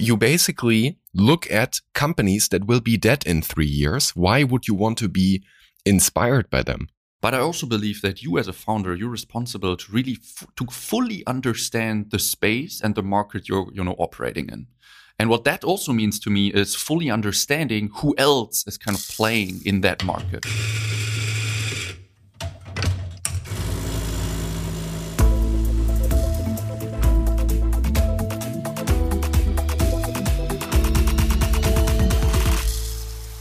You basically look at companies that will be dead in three years. Why would you want to be inspired by them? But I also believe that you as a founder, you're responsible to really f- to fully understand the space and the market you're, you know, operating in. And what that also means to me is fully understanding who else is kind of playing in that market.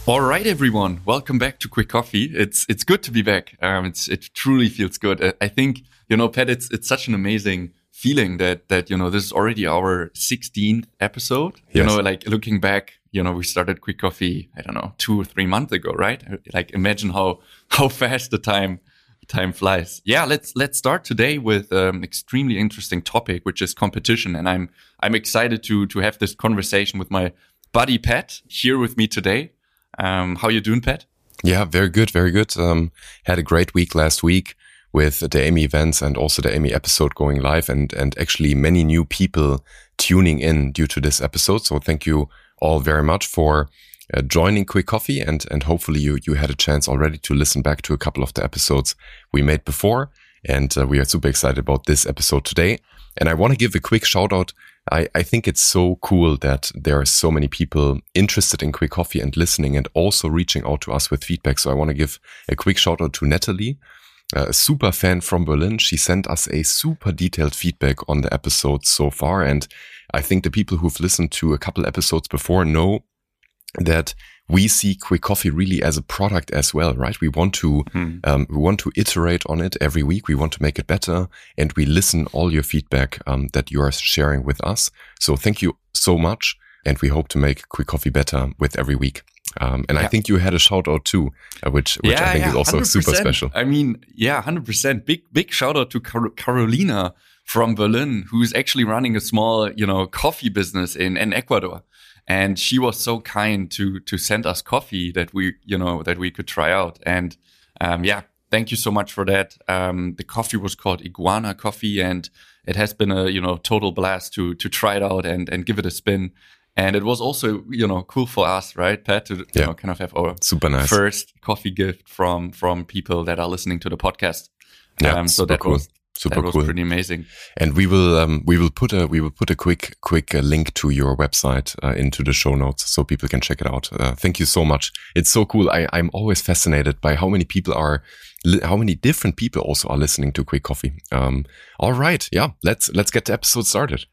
All right, everyone, welcome back to Quick Coffee. It's it's good to be back. Um, it's it truly feels good. I think you know, Pat. It's it's such an amazing feeling that that you know this is already our 16th episode. Yes. You know, like looking back, you know, we started Quick Coffee. I don't know, two or three months ago, right? Like imagine how how fast the time time flies. Yeah, let's let's start today with an um, extremely interesting topic, which is competition, and I'm I'm excited to to have this conversation with my buddy Pat here with me today. Um, how you doing, Pat? Yeah, very good, very good. Um, had a great week last week with the AMI events and also the AMI episode going live and, and actually many new people tuning in due to this episode. So thank you all very much for uh, joining Quick Coffee and, and hopefully you, you had a chance already to listen back to a couple of the episodes we made before. And uh, we are super excited about this episode today. And I want to give a quick shout out I, I think it's so cool that there are so many people interested in Quick Coffee and listening and also reaching out to us with feedback. So I want to give a quick shout out to Natalie, a super fan from Berlin. She sent us a super detailed feedback on the episodes so far. And I think the people who've listened to a couple episodes before know that we see quick coffee really as a product as well, right? We want to hmm. um, we want to iterate on it every week. We want to make it better, and we listen all your feedback um, that you are sharing with us. So thank you so much, and we hope to make quick coffee better with every week. Um, and yeah. I think you had a shout out too, uh, which which yeah, I think yeah, is also 100%. super special. I mean, yeah, hundred percent. Big big shout out to Car- Carolina from Berlin, who's actually running a small you know coffee business in in Ecuador and she was so kind to to send us coffee that we you know that we could try out. And um, yeah thank you so much for that. Um, the coffee was called iguana coffee and it has been a you know total blast to to try it out and and give it a spin. And it was also you know cool for us right pat to yeah. you know kind of have our super nice. first coffee gift from from people that are listening to the podcast. Yeah, um, so that cool. was super that was cool. Pretty amazing. And we will um, we will put a we will put a quick quick uh, link to your website uh, into the show notes so people can check it out. Uh, thank you so much. It's so cool. I I'm always fascinated by how many people are how many different people also are listening to Quick Coffee. Um, all right, yeah, let's let's get the episode started.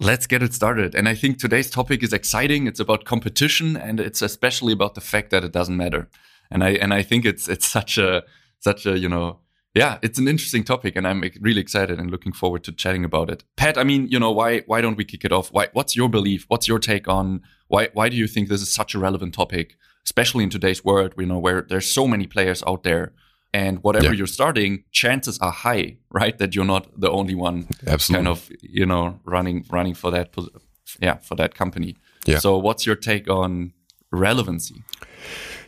Let's get it started. And I think today's topic is exciting. It's about competition and it's especially about the fact that it doesn't matter. And I and I think it's it's such a such a, you know, yeah, it's an interesting topic, and I'm really excited and looking forward to chatting about it. Pat, I mean, you know, why why don't we kick it off? Why, what's your belief? What's your take on why why do you think this is such a relevant topic, especially in today's world? You know, where there's so many players out there, and whatever yeah. you're starting, chances are high, right, that you're not the only one, Absolutely. kind of, you know, running running for that, yeah, for that company. Yeah. So, what's your take on relevancy?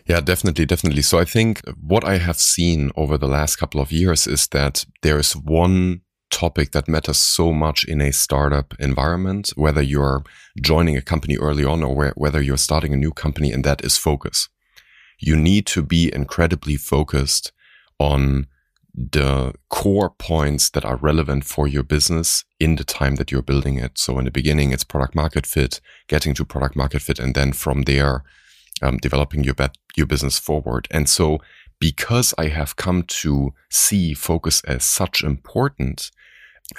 Yeah, definitely, definitely. So I think what I have seen over the last couple of years is that there is one topic that matters so much in a startup environment, whether you're joining a company early on or where, whether you're starting a new company, and that is focus. You need to be incredibly focused on the core points that are relevant for your business in the time that you're building it. So in the beginning, it's product market fit, getting to product market fit, and then from there, um, developing your your business forward. And so, because I have come to see focus as such important,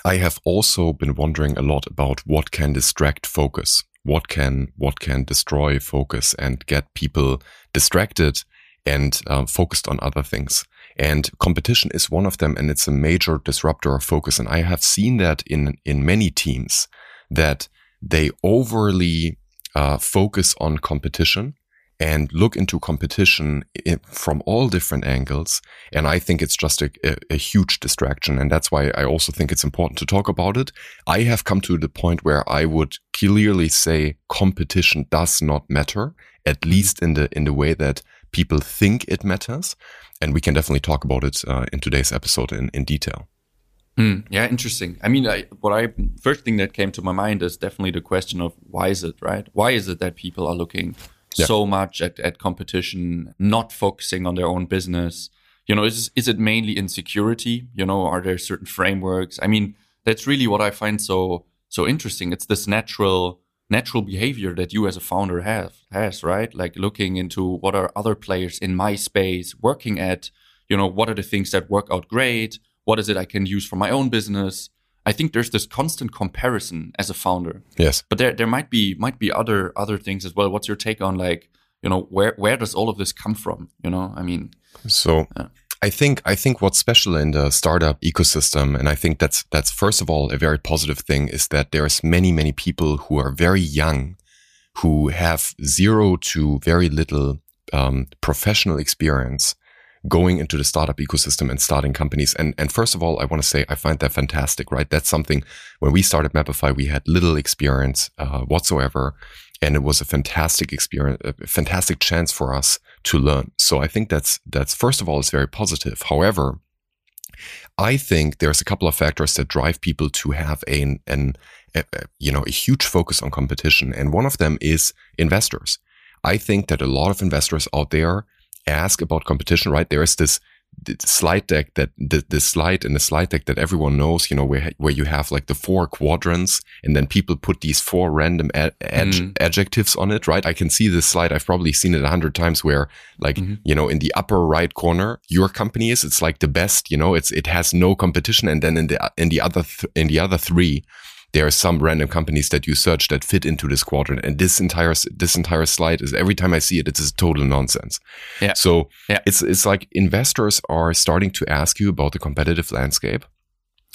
I have also been wondering a lot about what can distract focus, what can what can destroy focus and get people distracted and uh, focused on other things. And competition is one of them, and it's a major disruptor of focus. And I have seen that in in many teams that they overly uh, focus on competition and look into competition from all different angles. And I think it's just a, a, a, huge distraction. And that's why I also think it's important to talk about it. I have come to the point where I would clearly say competition does not matter, at least in the, in the way that people think it matters. And we can definitely talk about it uh, in today's episode in, in detail. Mm, yeah, interesting. I mean, I, what I first thing that came to my mind is definitely the question of why is it right? Why is it that people are looking yeah. so much at, at competition, not focusing on their own business? You know, is is it mainly insecurity? You know, are there certain frameworks? I mean, that's really what I find so so interesting. It's this natural natural behavior that you as a founder have has right like looking into what are other players in my space working at you know what are the things that work out great what is it i can use for my own business i think there's this constant comparison as a founder. Yes. But there there might be might be other other things as well. What's your take on like you know where where does all of this come from you know? I mean so yeah. I think I think what's special in the startup ecosystem, and I think that's that's first of all a very positive thing, is that there's many many people who are very young, who have zero to very little um, professional experience going into the startup ecosystem and starting companies. And and first of all, I want to say I find that fantastic. Right, that's something when we started Mapify, we had little experience uh, whatsoever, and it was a fantastic experience, a fantastic chance for us to learn. So I think that's that's first of all is very positive. However, I think there's a couple of factors that drive people to have an an a, you know a huge focus on competition, and one of them is investors. I think that a lot of investors out there ask about competition. Right there is this slide deck that the, the slide in the slide deck that everyone knows, you know, where where you have like the four quadrants, and then people put these four random ad, ad, mm. adjectives on it, right? I can see this slide. I've probably seen it a hundred times. Where like mm-hmm. you know, in the upper right corner, your company is. It's like the best. You know, it's it has no competition, and then in the in the other th- in the other three, there are some random companies that you search that fit into this quadrant. And this entire this entire slide is every time I see it, it's a total nonsense. Yeah. So yeah. it's it's like investors are starting to ask you about the competitive landscape.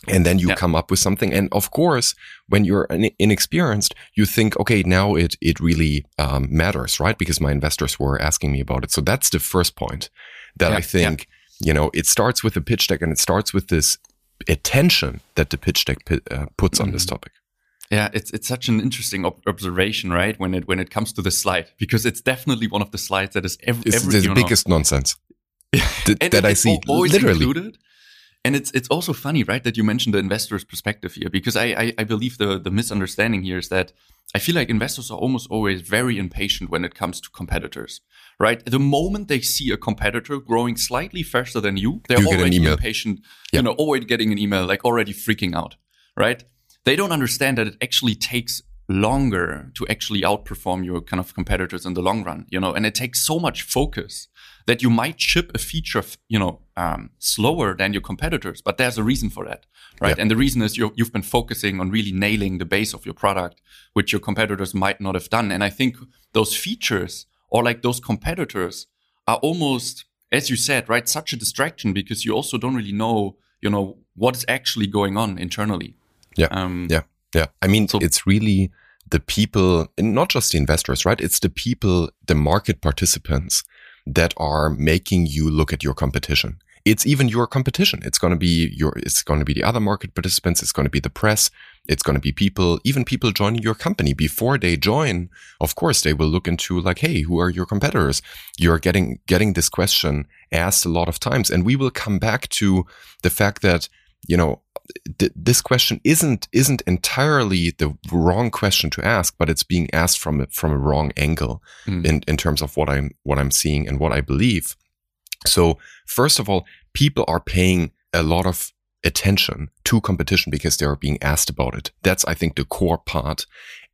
And then you yeah. come up with something. And of course, when you're inexperienced, you think, okay, now it, it really um, matters, right? Because my investors were asking me about it. So that's the first point that yeah. I think, you know, it starts with a pitch deck and it starts with this attention that the pitch deck uh, puts mm. on this mm-hmm. topic. Yeah, it's it's such an interesting ob observation, right? When it when it comes to the slide, because it's definitely one of the slides that is every, it's every, the biggest know. nonsense that I see. Literally. Included. And it's it's also funny, right, that you mentioned the investor's perspective here, because I, I, I believe the the misunderstanding here is that I feel like investors are almost always very impatient when it comes to competitors, right? The moment they see a competitor growing slightly faster than you, they're you already impatient, yep. you know, already getting an email, like already freaking out, right? They don't understand that it actually takes longer to actually outperform your kind of competitors in the long run, you know, and it takes so much focus that you might ship a feature, you know, um, slower than your competitors, but there's a reason for that, right? And the reason is you have been focusing on really nailing the base of your product, which your competitors might not have done. And I think those features or like those competitors are almost, as you said, right, such a distraction because you also don't really know, you know, what is actually going on internally. Yeah. Um, yeah. Yeah. I mean, so, it's really the people, not just the investors, right? It's the people, the market participants that are making you look at your competition. It's even your competition. It's going to be your, it's going to be the other market participants. It's going to be the press. It's going to be people, even people joining your company before they join. Of course, they will look into like, Hey, who are your competitors? You're getting, getting this question asked a lot of times. And we will come back to the fact that, you know, th- this question isn't isn't entirely the wrong question to ask, but it's being asked from a, from a wrong angle mm. in in terms of what I'm what I'm seeing and what I believe. So first of all, people are paying a lot of attention to competition because they are being asked about it. That's I think the core part.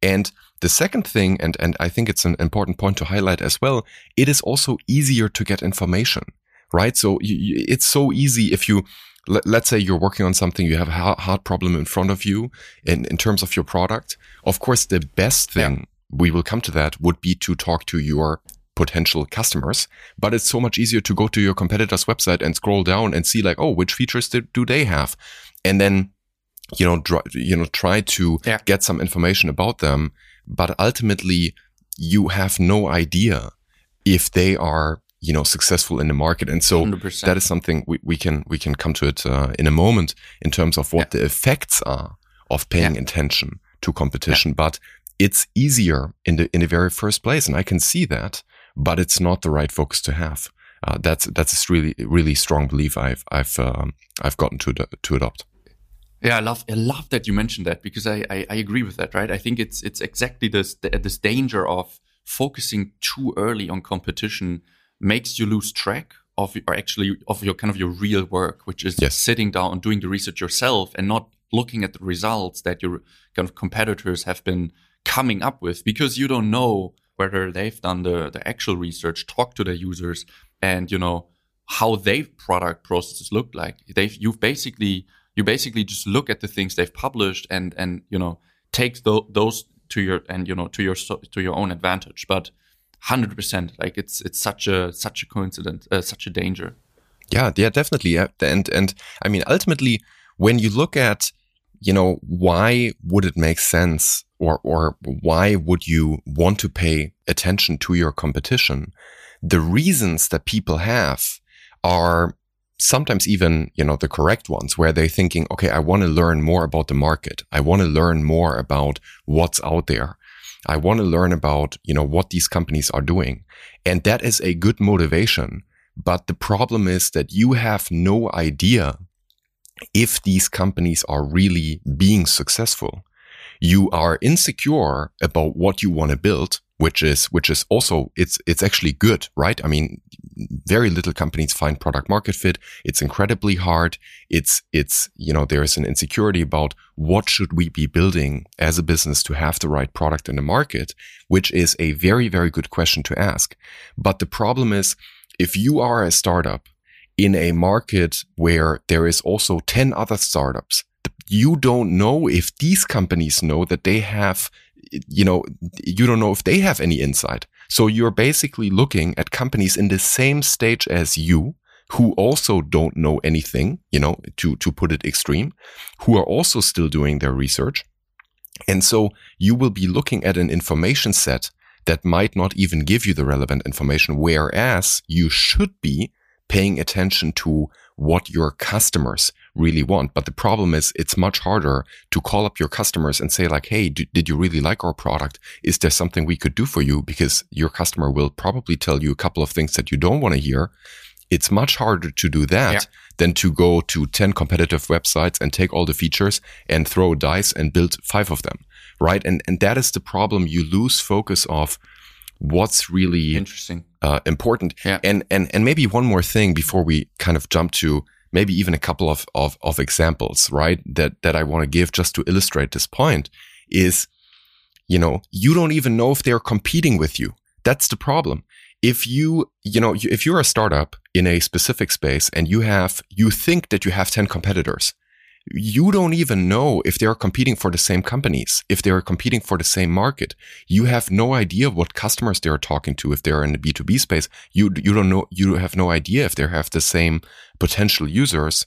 And the second thing, and and I think it's an important point to highlight as well, it is also easier to get information right? So you, it's so easy if you let, us say you're working on something, you have a hard problem in front of you in, in terms of your product. Of course, the best thing, yeah. we will come to that, would be to talk to your potential customers. But it's so much easier to go to your competitor's website and scroll down and see like, oh, which features do, do they have? And then, you know, dr- you know, try to yeah. get some information about them. But ultimately, you have no idea if they are you know successful in the market and so 100%. that is something we, we can we can come to it uh, in a moment in terms of what yeah. the effects are of paying yeah. attention to competition yeah. but it's easier in the in the very first place and i can see that but it's not the right focus to have uh, that's that's a really really strong belief i've i've um, i've gotten to to adopt Yeah, I love I love that you mentioned that because I, I, I agree with that, right? I think it's it's exactly this this danger of focusing too early on competition makes you lose track of or actually of your kind of your real work, which is yes. sitting down and doing the research yourself and not looking at the results that your kind of competitors have been coming up with because you don't know whether they've done the, the actual research, talk to their users, and you know how their product processes look like. They've you've basically you basically just look at the things they've published and and you know take th- those to your and you know to your to your own advantage. But hundred percent, like it's it's such a such a coincidence, uh, such a danger. Yeah, yeah, definitely. And and I mean, ultimately, when you look at you know, why would it make sense or, or why would you want to pay attention to your competition? The reasons that people have are sometimes even, you know, the correct ones where they're thinking, okay, I want to learn more about the market. I want to learn more about what's out there. I want to learn about, you know, what these companies are doing. And that is a good motivation. But the problem is that you have no idea if these companies are really being successful. You are insecure about what you want to build, which is, which is also, it's, it's actually good, right? I mean, very little companies find product market fit. It's incredibly hard. It's, it's, you know, there is an insecurity about what should we be building as a business to have the right product in the market, which is a very, very good question to ask. But the problem is, if you are a startup in a market where there is also 10 other startups, you don't know if these companies know that they have, you know, you don't know if they have any insight. So you're basically looking at companies in the same stage as you who also don't know anything, you know, to, to put it extreme, who are also still doing their research. And so you will be looking at an information set that might not even give you the relevant information, whereas you should be paying attention to what your customers really want. But the problem is it's much harder to call up your customers and say like, Hey, d- did you really like our product? Is there something we could do for you? Because your customer will probably tell you a couple of things that you don't want to hear. It's much harder to do that yeah. than to go to 10 competitive websites and take all the features and throw dice and build five of them. Right. And, and that is the problem. You lose focus of what's really interesting. uh, important. Yeah. and and and maybe one more thing before we kind of jump to maybe even a couple of of, of examples right that that i want to give just to illustrate this point is you know you don't even know if they're competing with you. That's the problem. If you you know if you're a startup in a specific space and you have you think that you have 10 competitors you don't even know if they're competing for the same companies, if they're competing for the same market. You have no idea what customers they're talking to. If they're in the B2B space, you, you don't know, you have no idea if they have the same potential users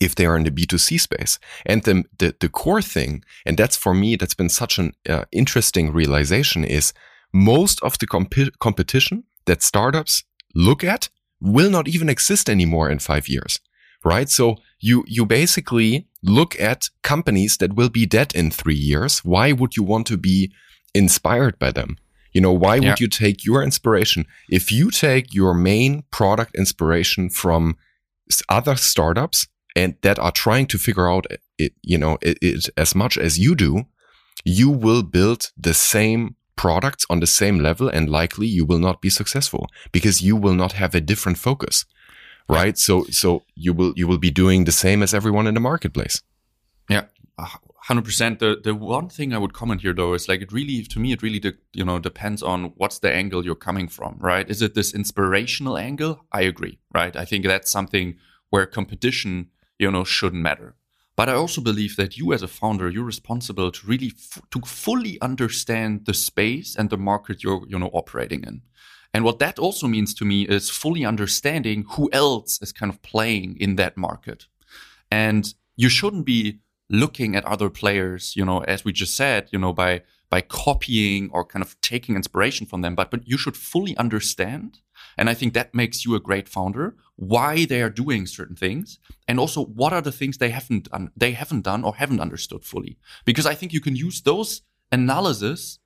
if they are in the B2C space. And the, the, the core thing, and that's for me, that's been such an uh, interesting realization is most of the comp- competition that startups look at will not even exist anymore in five years right? So you, you basically look at companies that will be dead in three years. Why would you want to be inspired by them? You know, why yeah. would you take your inspiration? If you take your main product inspiration from other startups and that are trying to figure out it, you know, it, it as much as you do, you will build the same products on the same level and likely you will not be successful because you will not have a different focus right? So so you will you will be doing the same as everyone in the marketplace. Yeah. Hundred percent. The the one thing I would comment here though is like it really to me it really de- you know depends on what's the angle you're coming from, right? Is it this inspirational angle? I agree, right? I think that's something where competition you know shouldn't matter. But I also believe that you as a founder, you're responsible to really f- to fully understand the space and the market you're you know operating in. And what that also means to me is fully understanding who else is kind of playing in that market. And you shouldn't be looking at other players, you know, as we just said, you know, by by copying or kind of taking inspiration from them, but but you should fully understand. And I think that makes you a great founder, why they are doing certain things, and also what are the things they haven't done, they haven't done or haven't understood fully. Because I think you can use those analysis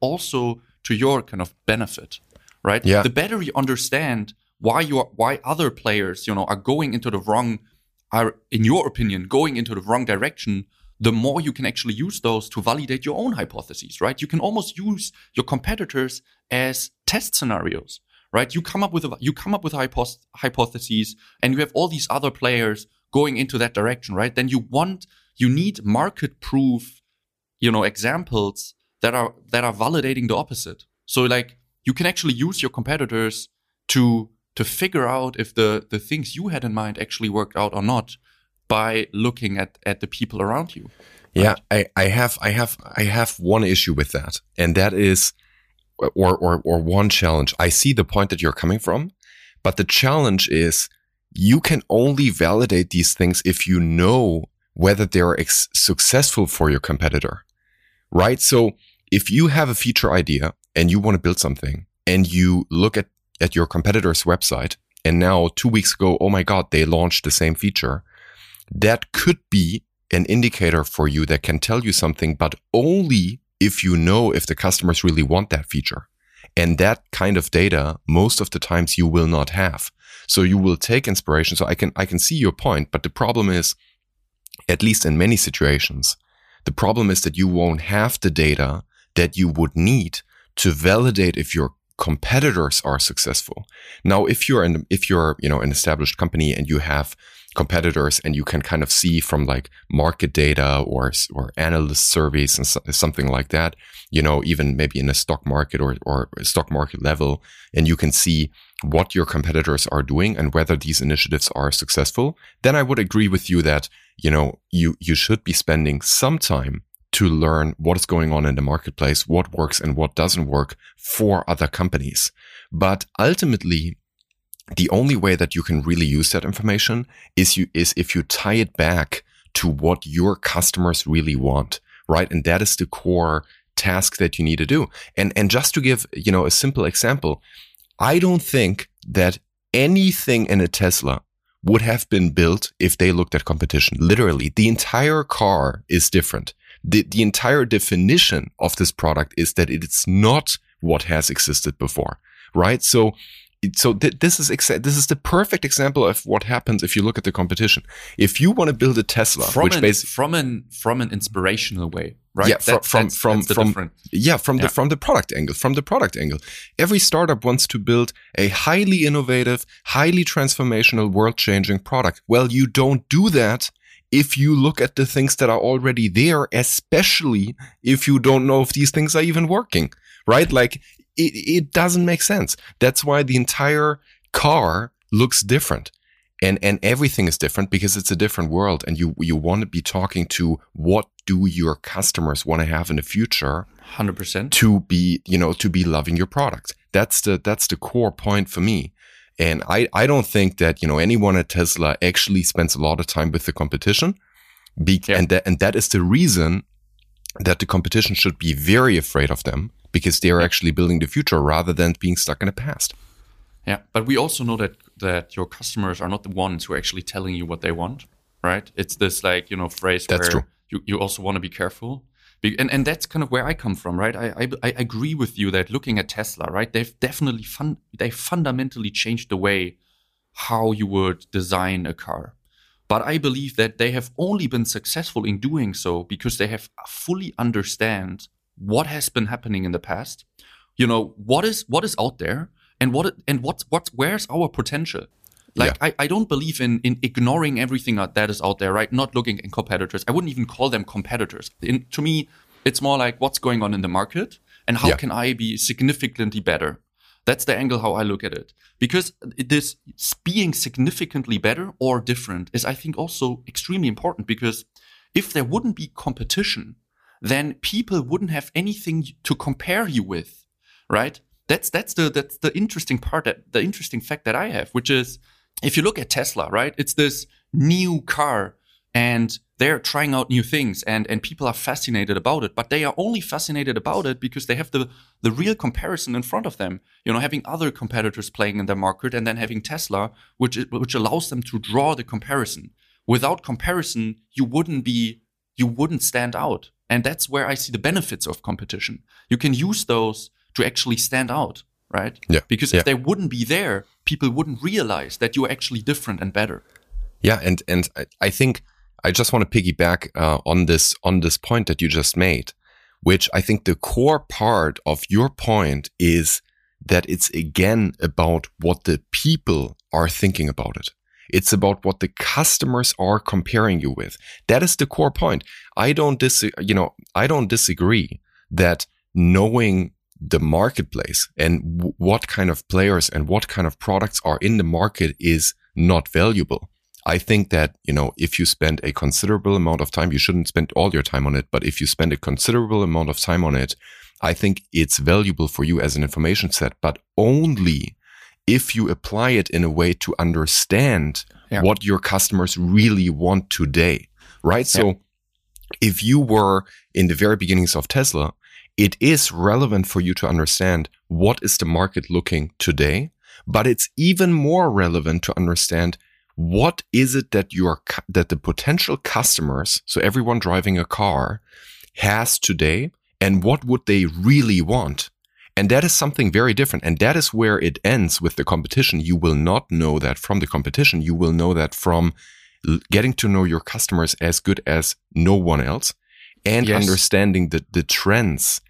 also to your kind of benefit right? Yeah. The better you understand why you are, why other players, you know, are going into the wrong are, in your opinion, going into the wrong direction, the more you can actually use those to validate your own hypotheses, right? You can almost use your competitors as test scenarios, right? You come up with a, you come up with hypotheses and you have all these other players going into that direction, right? Then you want, you need market proof, you know, examples that are, that are validating the opposite. So like you can actually use your competitors to, to figure out if the, the things you had in mind actually worked out or not by looking at, at the people around you. Right? Yeah, I, I have I have I have one issue with that. And that is or, or or one challenge. I see the point that you're coming from, but the challenge is you can only validate these things if you know whether they're ex- successful for your competitor. Right? So if you have a feature idea and you want to build something and you look at, at your competitor's website and now two weeks ago, oh my God, they launched the same feature that could be an indicator for you that can tell you something, but only if you know if the customers really want that feature. And that kind of data, most of the times you will not have. So you will take inspiration. So I can, I can see your point, but the problem is, at least in many situations, the problem is that you won't have the data that you would need to validate if your competitors are successful. Now, if you're an, if you're, you know, an established company and you have competitors and you can kind of see from like market data or or analyst surveys and so, something like that you know even maybe in a stock market or or stock market level and you can see what your competitors are doing and whether these initiatives are successful then i would agree with you that you know you you should be spending some time to learn what is going on in the marketplace what works and what doesn't work for other companies but ultimately the only way that you can really use that information is you is if you tie it back to what your customers really want, right? And that is the core task that you need to do. And and just to give, you know, a simple example, I don't think that anything in a Tesla would have been built if they looked at competition. Literally, the entire car is different. The, the entire definition of this product is that it's not what has existed before, right? So so th- this is exa- this is the perfect example of what happens if you look at the competition. If you want to build a Tesla, from which an, basically from an from an inspirational way, right? Yeah, from from that's, from, that's from yeah from yeah. the from the product angle. From the product angle, every startup wants to build a highly innovative, highly transformational, world changing product. Well, you don't do that if you look at the things that are already there, especially if you don't know if these things are even working, right? Like it, it doesn't make sense. That's why the entire car looks different. And, and everything is different because it's a different world and you, you want to be talking to what do your customers want to have in the future 100% to be you know to be loving your product that's the that's the core point for me and i i don't think that you know anyone at tesla actually spends a lot of time with the competition be- yeah. and that and that is the reason that the competition should be very afraid of them because they are actually building the future rather than being stuck in the past. Yeah, but we also know that that your customers are not the ones who are actually telling you what they want, right? It's this like you know phrase that's where true. you you also want to be careful. And, and that's kind of where I come from, right? I, I, I agree with you that looking at Tesla, right? They've definitely fun, they fundamentally changed the way how you would design a car. But I believe that they have only been successful in doing so because they have fully understand what has been happening in the past you know what is what is out there and what and what's what's where's our potential like yeah. I, I don't believe in in ignoring everything that is out there right not looking at competitors i wouldn't even call them competitors in, to me it's more like what's going on in the market and how yeah. can i be significantly better that's the angle how i look at it because this being significantly better or different is i think also extremely important because if there wouldn't be competition then people wouldn't have anything to compare you with, right? That's that's the that's the interesting part that the interesting fact that I have, which is if you look at Tesla, right? It's this new car and they're trying out new things and and people are fascinated about it but they are only fascinated about it because they have the the real comparison in front of them you know having other competitors playing in the market and then having tesla which which allows them to draw the comparison without comparison you wouldn't be you wouldn't stand out and that's where I see the benefits of competition. You can use those to actually stand out, right? Yeah. Because yeah. if they wouldn't be there, people wouldn't realize that you're actually different and better. Yeah, and and I think I just want to piggyback uh, on this on this point that you just made, which I think the core part of your point is that it's again about what the people are thinking about it. It's about what the customers are comparing you with. That is the core point. I don't dis, you know, I don't disagree that knowing the marketplace and w- what kind of players and what kind of products are in the market is not valuable. I think that, you know, if you spend a considerable amount of time, you shouldn't spend all your time on it, but if you spend a considerable amount of time on it, I think it's valuable for you as an information set, but only if you apply it in a way to understand yeah. what your customers really want today, right? Yeah. So if you were in the very beginnings of Tesla, it is relevant for you to understand what is the market looking today, but it's even more relevant to understand what is it that your that the potential customers, so everyone driving a car, has today, and what would they really want? And that is something very different. And that is where it ends with the competition. You will not know that from the competition. You will know that from getting to know your customers as good as no one else and yes. understanding the, the trends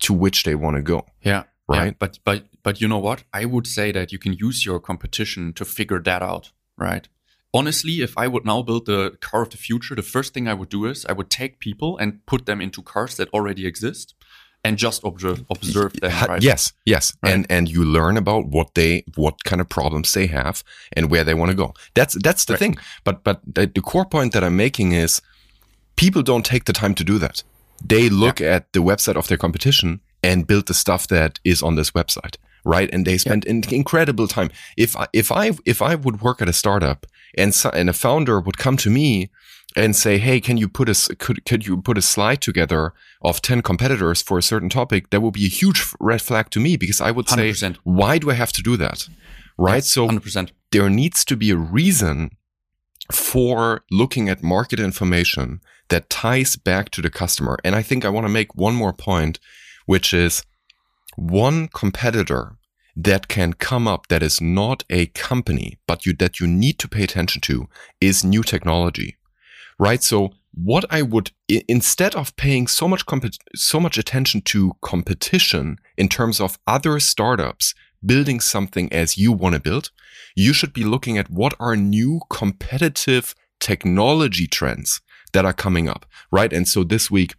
to which they want to go. Yeah. Right. Yeah. But, but, but you know what? I would say that you can use your competition to figure that out. Right. Honestly, if I would now build the car of the future, the first thing I would do is I would take people and put them into cars that already exist and just observe observe them right? yes yes right. and and you learn about what they what kind of problems they have and where they want to go that's that's the right. thing but but the, the, core point that i'm making is people don't take the time to do that they look yeah. at the website of their competition and build the stuff that is on this website right and they spend yeah. incredible time if I, if i if i would work at a startup and so, and a founder would come to me and say, "Hey, can you put a could could you put a slide together of ten competitors for a certain topic?" That would be a huge red flag to me because I would 100%. say, "Why do I have to do that?" Right? so 100%. there needs to be a reason for looking at market information that ties back to the customer. And I think I want to make one more point, which is one competitor that can come up that is not a company, but you, that you need to pay attention to is new technology right? So what I would instead of paying so much so much attention to competition in terms of other startups building something as you want to build, you should be looking at what are new competitive technology trends that are coming up, right? And so this week,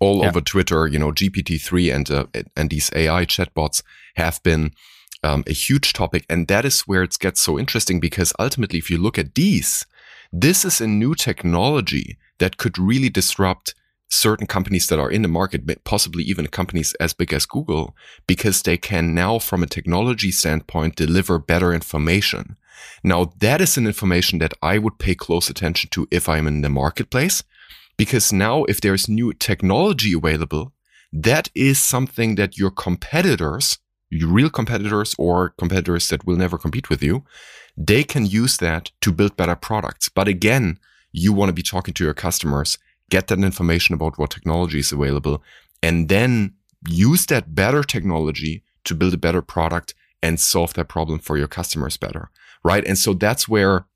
all yeah. over Twitter, you know, GPT-3 and uh, and these AI chatbots have been um, a huge topic, and that is where it gets so interesting because ultimately, if you look at these, this is a new technology that could really disrupt certain companies that are in the market, possibly even companies as big as Google, because they can now, from a technology standpoint, deliver better information. Now, that is an information that I would pay close attention to if I'm in the marketplace, because now if there's new technology available, that is something that your competitors, your real competitors or competitors that will never compete with you, they can use that to build better products. But again, you want to be talking to your customers, get that information about what technology is available, and then use that better technology to build a better product and solve that problem for your customers better. Right. And so that's where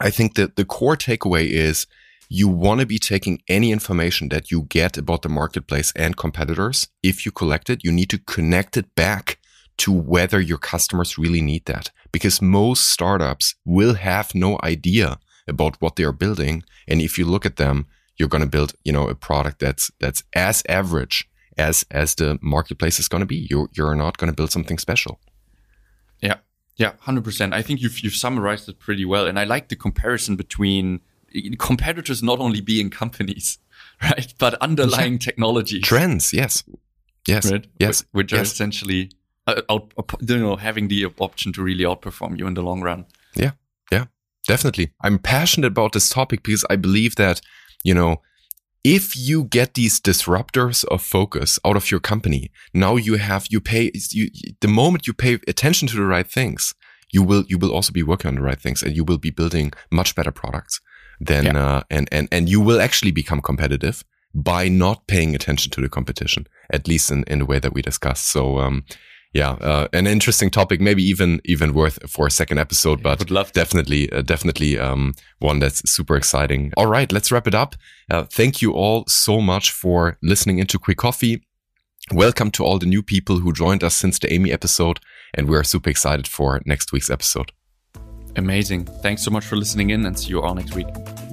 I think that the core takeaway is you want to be taking any information that you get about the marketplace and competitors. If you collect it, you need to connect it back to whether your customers really need that. Because most startups will have no idea about what they are building. And if you look at them, you're going to build, you know, a product that's, that's as average as, as the marketplace is going to be. You're, you're not going to build something special. Yeah. Yeah. 100%. I think you've, you've summarized it pretty well. And I like the comparison between competitors not only being companies, right? But underlying technology trends. Yes. Yes. Right? Yes. Which yes. are essentially uh, out, you know, having the option to really outperform you in the long run. Yeah, yeah, definitely. I'm passionate about this topic because I believe that, you know, if you get these disruptors of focus out of your company, now you have, you pay, you, the moment you pay attention to the right things, you will, you will also be working on the right things and you will be building much better products than, yeah. uh, and, and, and you will actually become competitive by not paying attention to the competition, at least in, in the way that we discussed. So, um, yeah, uh, an interesting topic, maybe even even worth for a second episode, but Would love to. definitely, uh, definitely um, one that's super exciting. All right, let's wrap it up. Uh, thank you all so much for listening into Quick Coffee. Welcome to all the new people who joined us since the Amy episode, and we are super excited for next week's episode. Amazing. Thanks so much for listening in and see you all next week.